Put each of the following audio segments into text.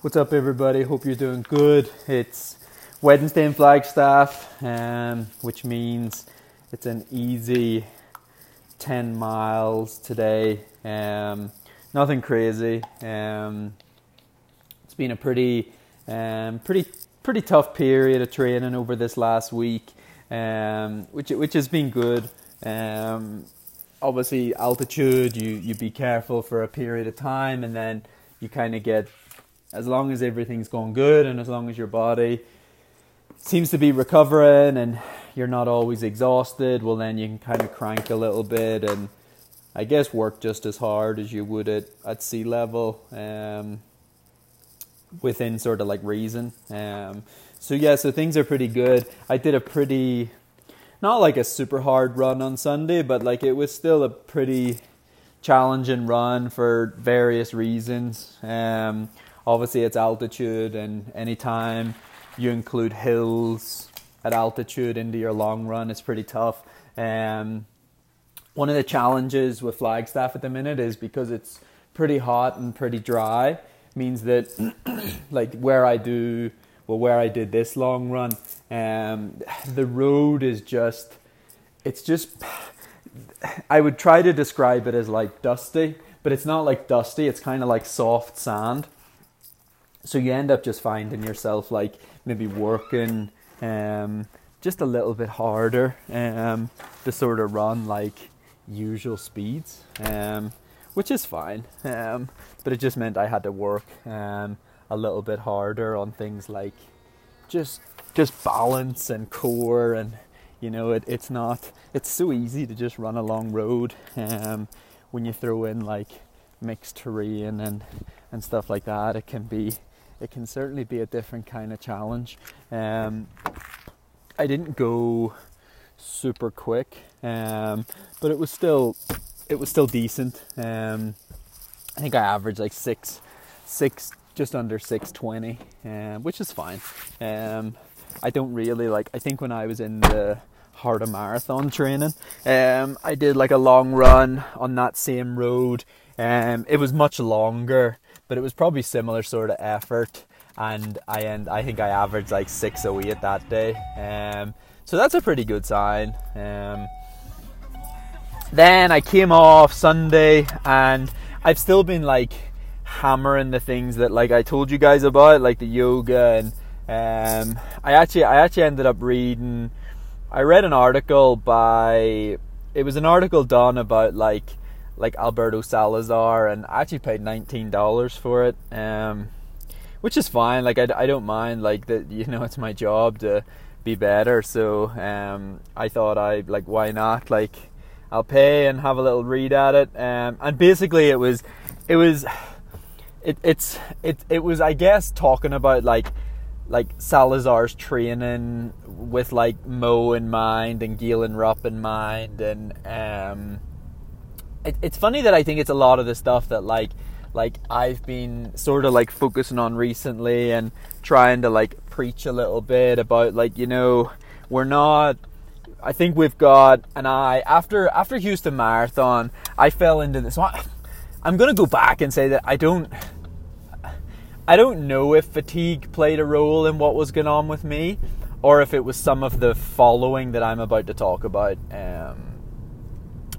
What's up, everybody? Hope you're doing good. It's Wednesday in Flagstaff, um, which means it's an easy 10 miles today. Um, nothing crazy. Um, it's been a pretty, um, pretty, pretty tough period of training over this last week, um, which which has been good. Um, obviously, altitude, you you be careful for a period of time, and then you kind of get as long as everything's going good and as long as your body seems to be recovering and you're not always exhausted, well, then you can kind of crank a little bit and I guess work just as hard as you would at, at sea level um, within sort of like reason. Um, so, yeah, so things are pretty good. I did a pretty, not like a super hard run on Sunday, but like it was still a pretty challenging run for various reasons. Um, obviously it's altitude and anytime you include hills at altitude into your long run it's pretty tough. Um, one of the challenges with flagstaff at the minute is because it's pretty hot and pretty dry means that like where i do well where i did this long run um, the road is just it's just i would try to describe it as like dusty but it's not like dusty it's kind of like soft sand so you end up just finding yourself like maybe working um, just a little bit harder um, to sort of run like usual speeds, um, which is fine. Um, but it just meant I had to work um, a little bit harder on things like just just balance and core and you know it, it's not it's so easy to just run a long road um, when you throw in like mixed terrain and and stuff like that it can be it can certainly be a different kind of challenge. Um, I didn't go super quick, um, but it was still it was still decent. Um, I think I averaged like six six just under six twenty, um, which is fine. Um, I don't really like. I think when I was in the heart of marathon training, um, I did like a long run on that same road. Um, it was much longer but it was probably similar sort of effort. And I end, I think I averaged like 608 that day. Um, so that's a pretty good sign. Um, then I came off Sunday and I've still been like hammering the things that like I told you guys about, like the yoga and um, I actually I actually ended up reading I read an article by it was an article done about like like Alberto Salazar, and I actually paid nineteen dollars for it, um, which is fine. Like I, I don't mind. Like that, you know, it's my job to be better. So um, I thought I like why not? Like I'll pay and have a little read at it. Um, and basically, it was it was it it's it it was I guess talking about like like Salazar's training with like Mo in mind and Galen Rupp in mind and um it, it's funny that I think it's a lot of the stuff that like like I've been sort of like focusing on recently and trying to like preach a little bit about like you know we're not I think we've got an eye after after Houston Marathon I fell into this one. I'm going to go back and say that I don't I don't know if fatigue played a role in what was going on with me or if it was some of the following that I'm about to talk about um,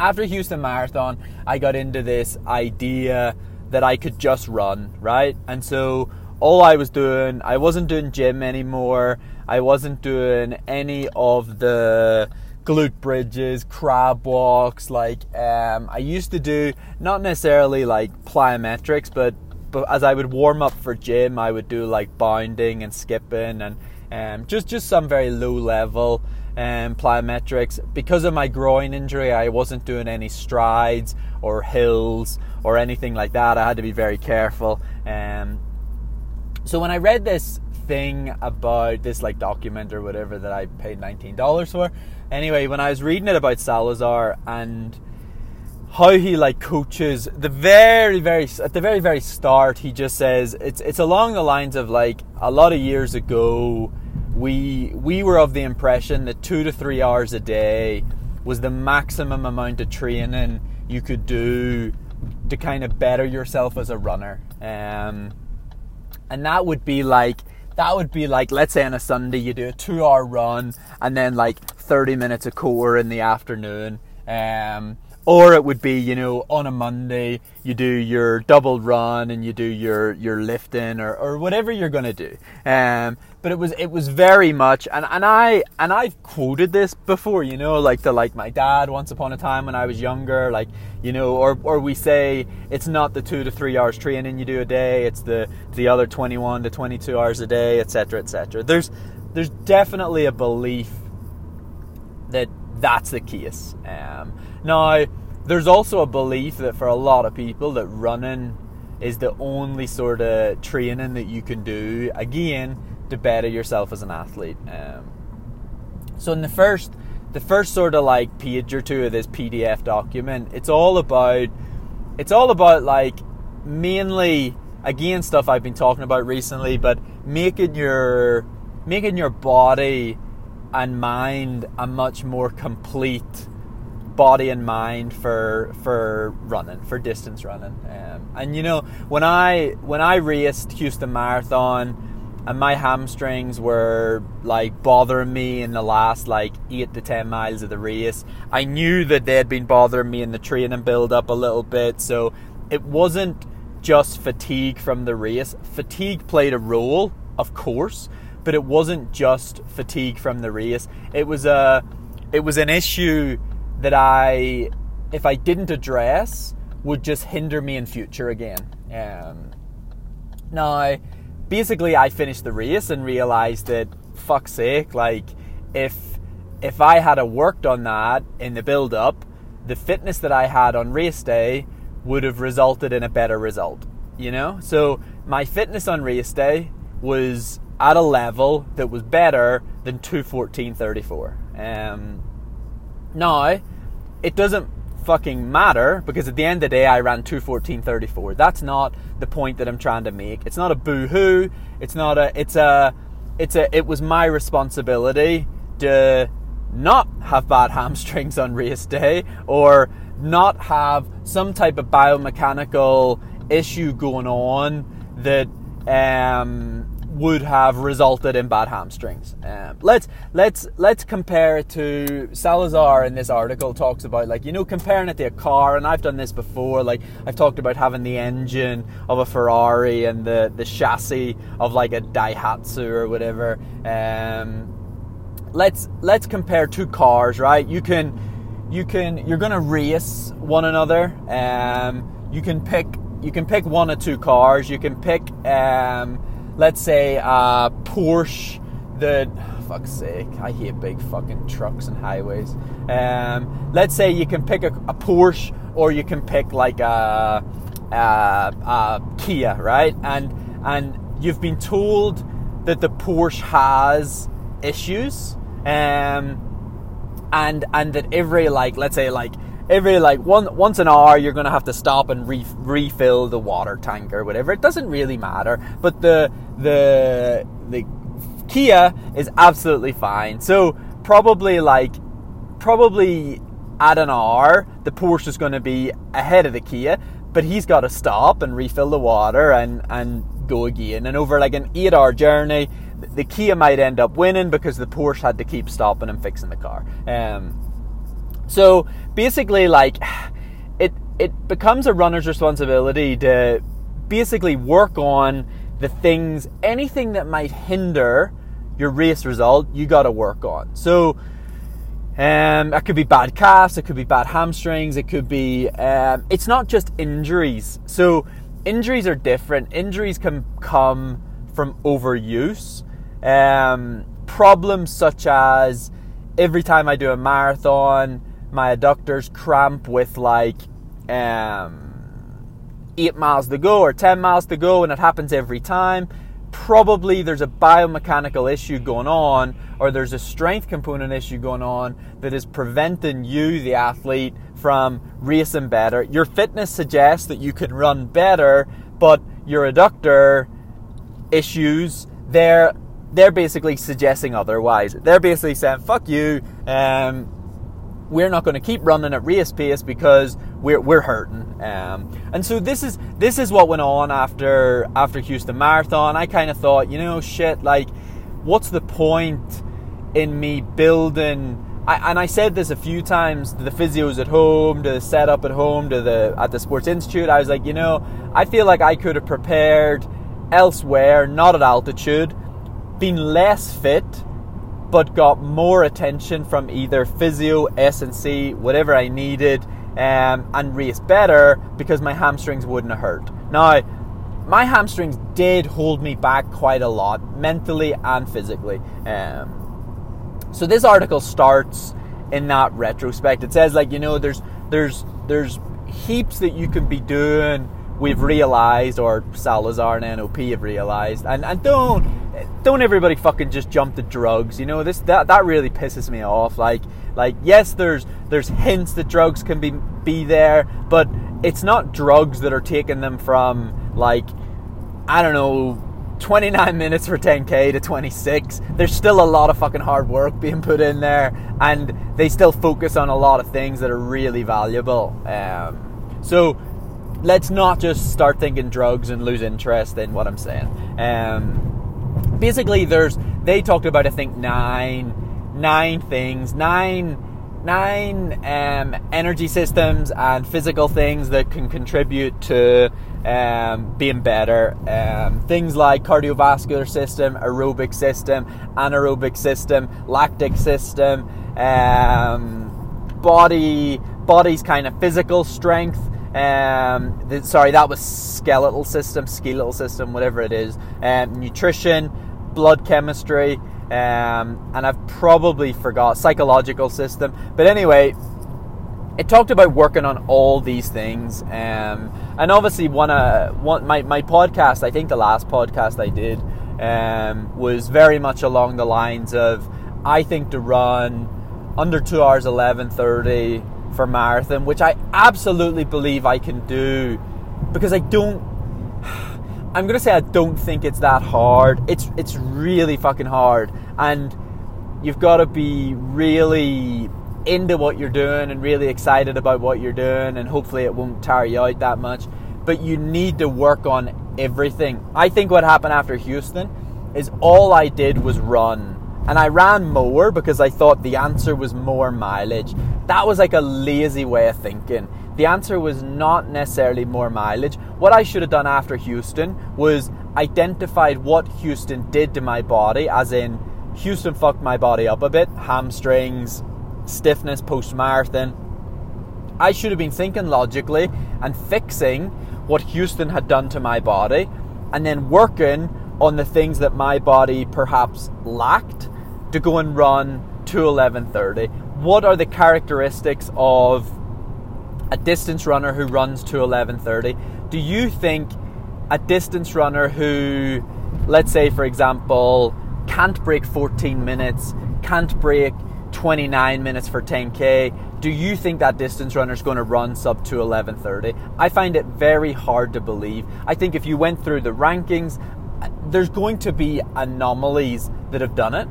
after Houston Marathon, I got into this idea that I could just run, right? And so all I was doing, I wasn't doing gym anymore. I wasn't doing any of the glute bridges, crab walks. Like um, I used to do, not necessarily like plyometrics, but but as I would warm up for gym, I would do like bounding and skipping and um, just just some very low level um, plyometrics. Because of my groin injury, I wasn't doing any strides or hills or anything like that. I had to be very careful. Um, so when I read this thing about this like document or whatever that I paid $19 for, anyway, when I was reading it about Salazar and how he like coaches the very very at the very very start he just says it's it's along the lines of like a lot of years ago we we were of the impression that two to three hours a day was the maximum amount of training you could do to kind of better yourself as a runner. Um, and that would be like that would be like let's say on a Sunday you do a two hour run and then like 30 minutes of core in the afternoon. Um, or it would be you know on a monday you do your double run and you do your your lifting or, or whatever you're going to do um, but it was it was very much and, and i and i've quoted this before you know like the like my dad once upon a time when i was younger like you know or or we say it's not the two to three hours training you do a day it's the the other 21 to 22 hours a day etc etc there's there's definitely a belief that that's the case um, now, there's also a belief that for a lot of people that running is the only sort of training that you can do. Again to better yourself as an athlete. Um, so in the first the first sort of like page or two of this PDF document, it's all about it's all about like mainly again stuff I've been talking about recently, but making your making your body and mind a much more complete body and mind for for running for distance running um, and you know when I when I raced Houston Marathon and my hamstrings were like bothering me in the last like eight to ten miles of the race. I knew that they had been bothering me in the training build up a little bit so it wasn't just fatigue from the race. Fatigue played a role of course but it wasn't just fatigue from the race. It was a it was an issue that I, if I didn't address, would just hinder me in future again. Um, now, basically, I finished the race and realized that, fuck's sake, like, if if I had worked on that in the build up, the fitness that I had on race day would have resulted in a better result. You know? So my fitness on race day was at a level that was better than 214.34. Um, now, it doesn't fucking matter because at the end of the day I ran 214.34. That's not the point that I'm trying to make. It's not a boo-hoo. It's not a it's a it's a it was my responsibility to not have bad hamstrings on race day or not have some type of biomechanical issue going on that um would have resulted in bad hamstrings. Um, let's let's let's compare it to Salazar in this article talks about like you know comparing it to a car, and I've done this before. Like I've talked about having the engine of a Ferrari and the the chassis of like a Daihatsu or whatever. Um, let's let's compare two cars, right? You can you can you're gonna race one another. Um, you can pick you can pick one or two cars. You can pick. Um, let's say a Porsche the fuck's sake, I hate big fucking trucks and highways. Um, let's say you can pick a, a, Porsche or you can pick like a, a, a Kia, right? And and you've been told that the Porsche has issues, um, and and that every like let's say like every like one once an hour you're going to have to stop and re- refill the water tank or whatever. It doesn't really matter but the the the Kia is absolutely fine. So probably like probably at an hour the Porsche is going to be ahead of the Kia but he's got to stop and refill the water and and go again. And over like an 8 hour journey the Kia might end up winning because the Porsche had to keep stopping and fixing the car. Um, so basically, like it it becomes a runner's responsibility to basically work on the things, anything that might hinder your race result, you got to work on. So. Um, it could be bad calves, it could be bad hamstrings, it could be. Um, it's not just injuries. So, injuries are different. Injuries can come from overuse. Um, problems such as every time I do a marathon, my adductors cramp with like um, eight miles to go or 10 miles to go, and it happens every time. Probably there's a biomechanical issue going on, or there's a strength component issue going on that is preventing you, the athlete, from racing better. Your fitness suggests that you can run better, but your adductor issues, they're they're basically suggesting otherwise. They're basically saying, "Fuck you." Um, we're not going to keep running at race pace because we're we're hurting. Um, and so this is this is what went on after after Houston Marathon. I kind of thought, you know, shit, like, what's the point in me building? I, and I said this a few times to the physios at home, to the setup at home, to the at the Sports Institute. I was like, you know, I feel like I could have prepared elsewhere, not at altitude, been less fit, but got more attention from either physio, S and C, whatever I needed um, and race better because my hamstrings wouldn't have hurt. Now, my hamstrings did hold me back quite a lot, mentally and physically. Um, so this article starts in that retrospect. It says like you know there's there's there's heaps that you can be doing. We've realized, or Salazar and NOP have realized, and and don't don't everybody fucking just jump to drugs. You know this that that really pisses me off. Like like yes, there's there's hints that drugs can be be there, but it's not drugs that are taking them from like I don't know 29 minutes for 10k to 26. There's still a lot of fucking hard work being put in there, and they still focus on a lot of things that are really valuable. Um, so let's not just start thinking drugs and lose interest in what I'm saying. Um, basically, there's they talked about I think nine nine things, nine nine um, energy systems and physical things that can contribute to um, being better. Um, things like cardiovascular system, aerobic system, anaerobic system, lactic system, um, body body's kind of physical strength. Um, the, sorry, that was skeletal system, skeletal system, whatever it is. Um, nutrition, blood chemistry, um, and I've probably forgot psychological system. But anyway, it talked about working on all these things, um, and obviously one, uh, one my my podcast. I think the last podcast I did um, was very much along the lines of I think to run under two hours eleven thirty for marathon, which I absolutely believe I can do because I don't I'm gonna say I don't think it's that hard. It's it's really fucking hard, and you've got to be really into what you're doing and really excited about what you're doing, and hopefully it won't tire you out that much. But you need to work on everything. I think what happened after Houston is all I did was run. And I ran more because I thought the answer was more mileage. That was like a lazy way of thinking. The answer was not necessarily more mileage. What I should have done after Houston was identified what Houston did to my body, as in Houston fucked my body up a bit, hamstrings, stiffness post marathon. I should have been thinking logically and fixing what Houston had done to my body and then working on the things that my body perhaps lacked to go and run to 11:30. What are the characteristics of a distance runner who runs to 11:30? Do you think a distance runner who let's say for example can't break 14 minutes, can't break 29 minutes for 10k, do you think that distance runner is going to run sub to 11:30? I find it very hard to believe. I think if you went through the rankings, uh, there's going to be anomalies that have done it.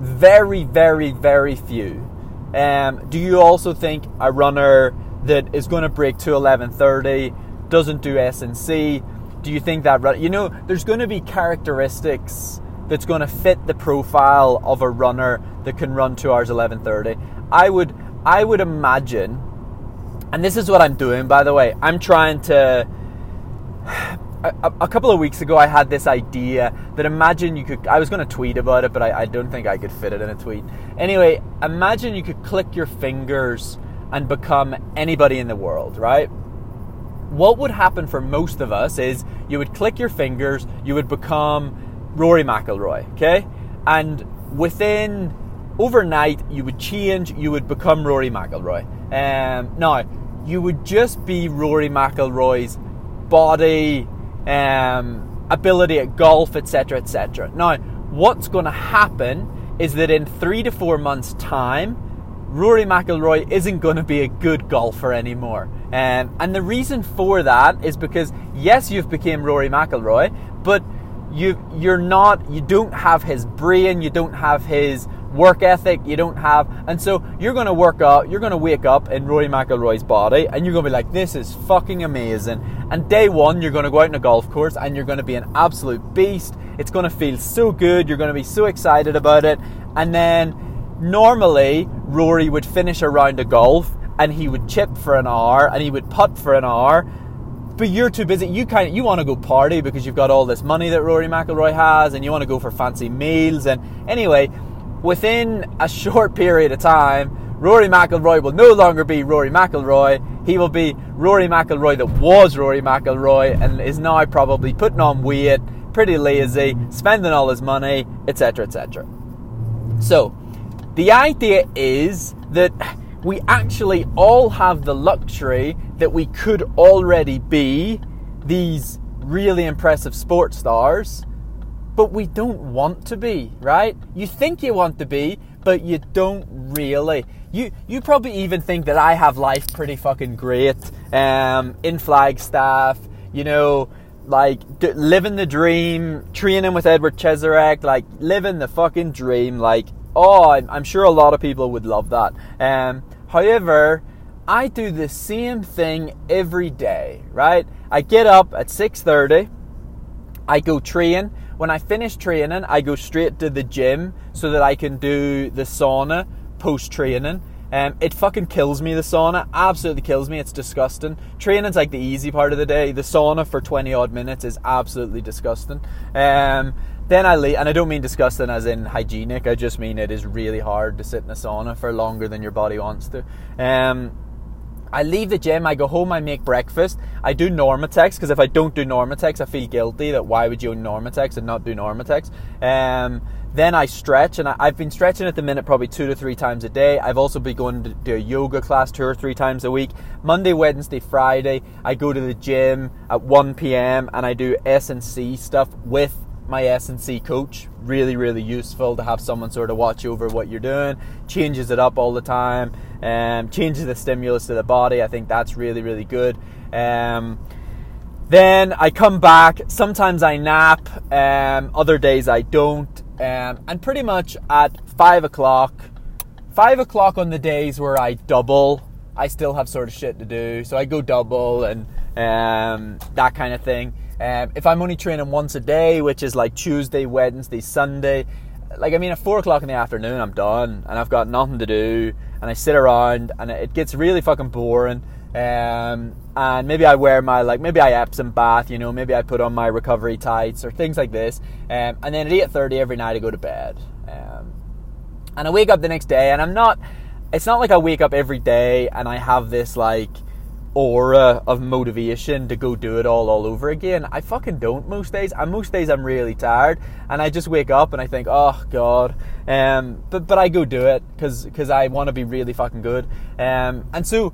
Very, very, very few. Um, do you also think a runner that is going to break to 11:30 doesn't do S and C? Do you think that you know there's going to be characteristics that's going to fit the profile of a runner that can run 2 hours 11:30? I would I would imagine and this is what I'm doing by the way. I'm trying to a, a, couple of weeks ago, I had this idea that imagine you could. I was going to tweet about it, but I, I, don't think I could fit it in a tweet. Anyway, imagine you could click your fingers and become anybody in the world, right? What would happen for most of us is you would click your fingers, you would become Rory McIlroy, okay? And within overnight, you would change, you would become Rory McIlroy. Um, now, you would just be Rory McIlroy's body, um, ability at golf, etc., etc. Now, what's going to happen is that in three to four months' time, Rory McIlroy isn't going to be a good golfer anymore. Um, and the reason for that is because yes, you've become Rory McIlroy, but you you're not you don't have his brain, you don't have his work ethic, you don't have, and so you're going to work out, you're going to wake up in Rory McIlroy's body, and you're going to be like, this is fucking amazing. And day one, you're going to go out in a golf course, and you're going to be an absolute beast. It's going to feel so good. You're going to be so excited about it, and then normally Rory would finish a round of golf, and he would chip for an hour, and he would putt for an hour. But you're too busy. You kind of you want to go party because you've got all this money that Rory McIlroy has, and you want to go for fancy meals. And anyway, within a short period of time, Rory McIlroy will no longer be Rory McIlroy. He will be Rory McIlroy that was Rory McIlroy and is now probably putting on weight, pretty lazy, spending all his money, etc., etc. So, the idea is that we actually all have the luxury that we could already be these really impressive sports stars but we don't want to be, right? You think you want to be, but you don't really. You you probably even think that I have life pretty fucking great. Um, in Flagstaff, you know, like d- living the dream, training with Edward Cheserek, like living the fucking dream. Like, oh, I'm, I'm sure a lot of people would love that. Um, however, I do the same thing every day, right? I get up at six thirty. I go train when I finish training, I go straight to the gym so that I can do the sauna post training. Um, it fucking kills me, the sauna. Absolutely kills me. It's disgusting. Training's like the easy part of the day. The sauna for 20 odd minutes is absolutely disgusting. Um, then I leave, and I don't mean disgusting as in hygienic, I just mean it is really hard to sit in a sauna for longer than your body wants to. Um, I leave the gym, I go home, I make breakfast. I do Normatecs because if I don't do Normatecs, I feel guilty that why would you own Normatecs and not do Normatecs? Um, then I stretch, and I, have been stretching at the minute probably two to three times a day. I've also been going to do a yoga class two or three times a week. Monday, Wednesday, Friday, I go to the gym at 1 p.m. and I do S and C stuff with my S&C coach. Really, really useful to have someone sort of watch over what you're doing. Changes it up all the time. Um, changes the stimulus to the body. I think that's really, really good. Um, then I come back. Sometimes I nap. Um, other days I don't. Um, and pretty much at five o'clock, five o'clock on the days where I double, I still have sort of shit to do. So I go double and um, that kind of thing. Um, if I'm only training once a day, which is like Tuesday, Wednesday, Sunday, like I mean, at four o'clock in the afternoon, I'm done and I've got nothing to do, and I sit around and it gets really fucking boring. Um, and maybe I wear my like maybe I Epsom bath, you know, maybe I put on my recovery tights or things like this. Um, and then at eight thirty every night I go to bed. Um, and I wake up the next day, and I'm not. It's not like I wake up every day and I have this like aura of motivation to go do it all all over again. I fucking don't most days. And most days I'm really tired and I just wake up and I think, "Oh god." Um but but I go do it cuz cuz I want to be really fucking good. Um and so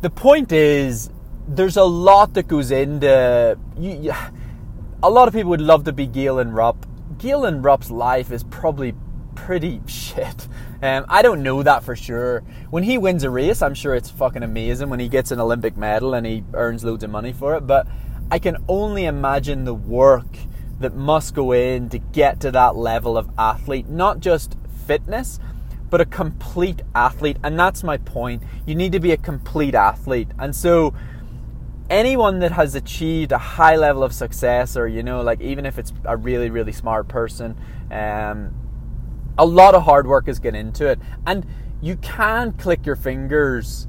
the point is there's a lot that goes into you, you, a lot of people would love to be Galen Rupp. Galen Rupp's life is probably pretty shit. Um, I don't know that for sure. When he wins a race, I'm sure it's fucking amazing when he gets an Olympic medal and he earns loads of money for it. But I can only imagine the work that must go in to get to that level of athlete, not just fitness, but a complete athlete. And that's my point. You need to be a complete athlete. And so, anyone that has achieved a high level of success, or you know, like even if it's a really, really smart person, um, a lot of hard work is getting into it. And you can click your fingers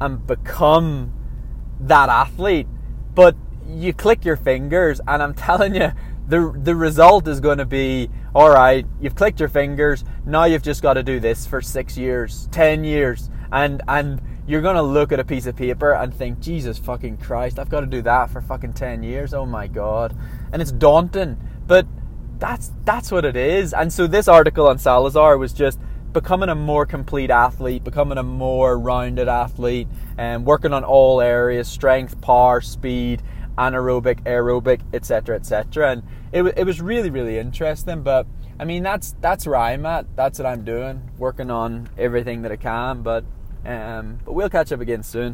and become that athlete, but you click your fingers, and I'm telling you, the the result is going to be all right. You've clicked your fingers. Now you've just got to do this for six years, ten years, and and you're going to look at a piece of paper and think, Jesus fucking Christ, I've got to do that for fucking ten years. Oh my god, and it's daunting, but that's that's what it is. And so this article on Salazar was just becoming a more complete athlete, becoming a more rounded athlete, and working on all areas: strength, power, speed, anaerobic, aerobic, etc., etc. And it it was really really interesting. But I mean, that's that's where I'm at. That's what I'm doing, working on everything that I can. But um, but we'll catch up again soon.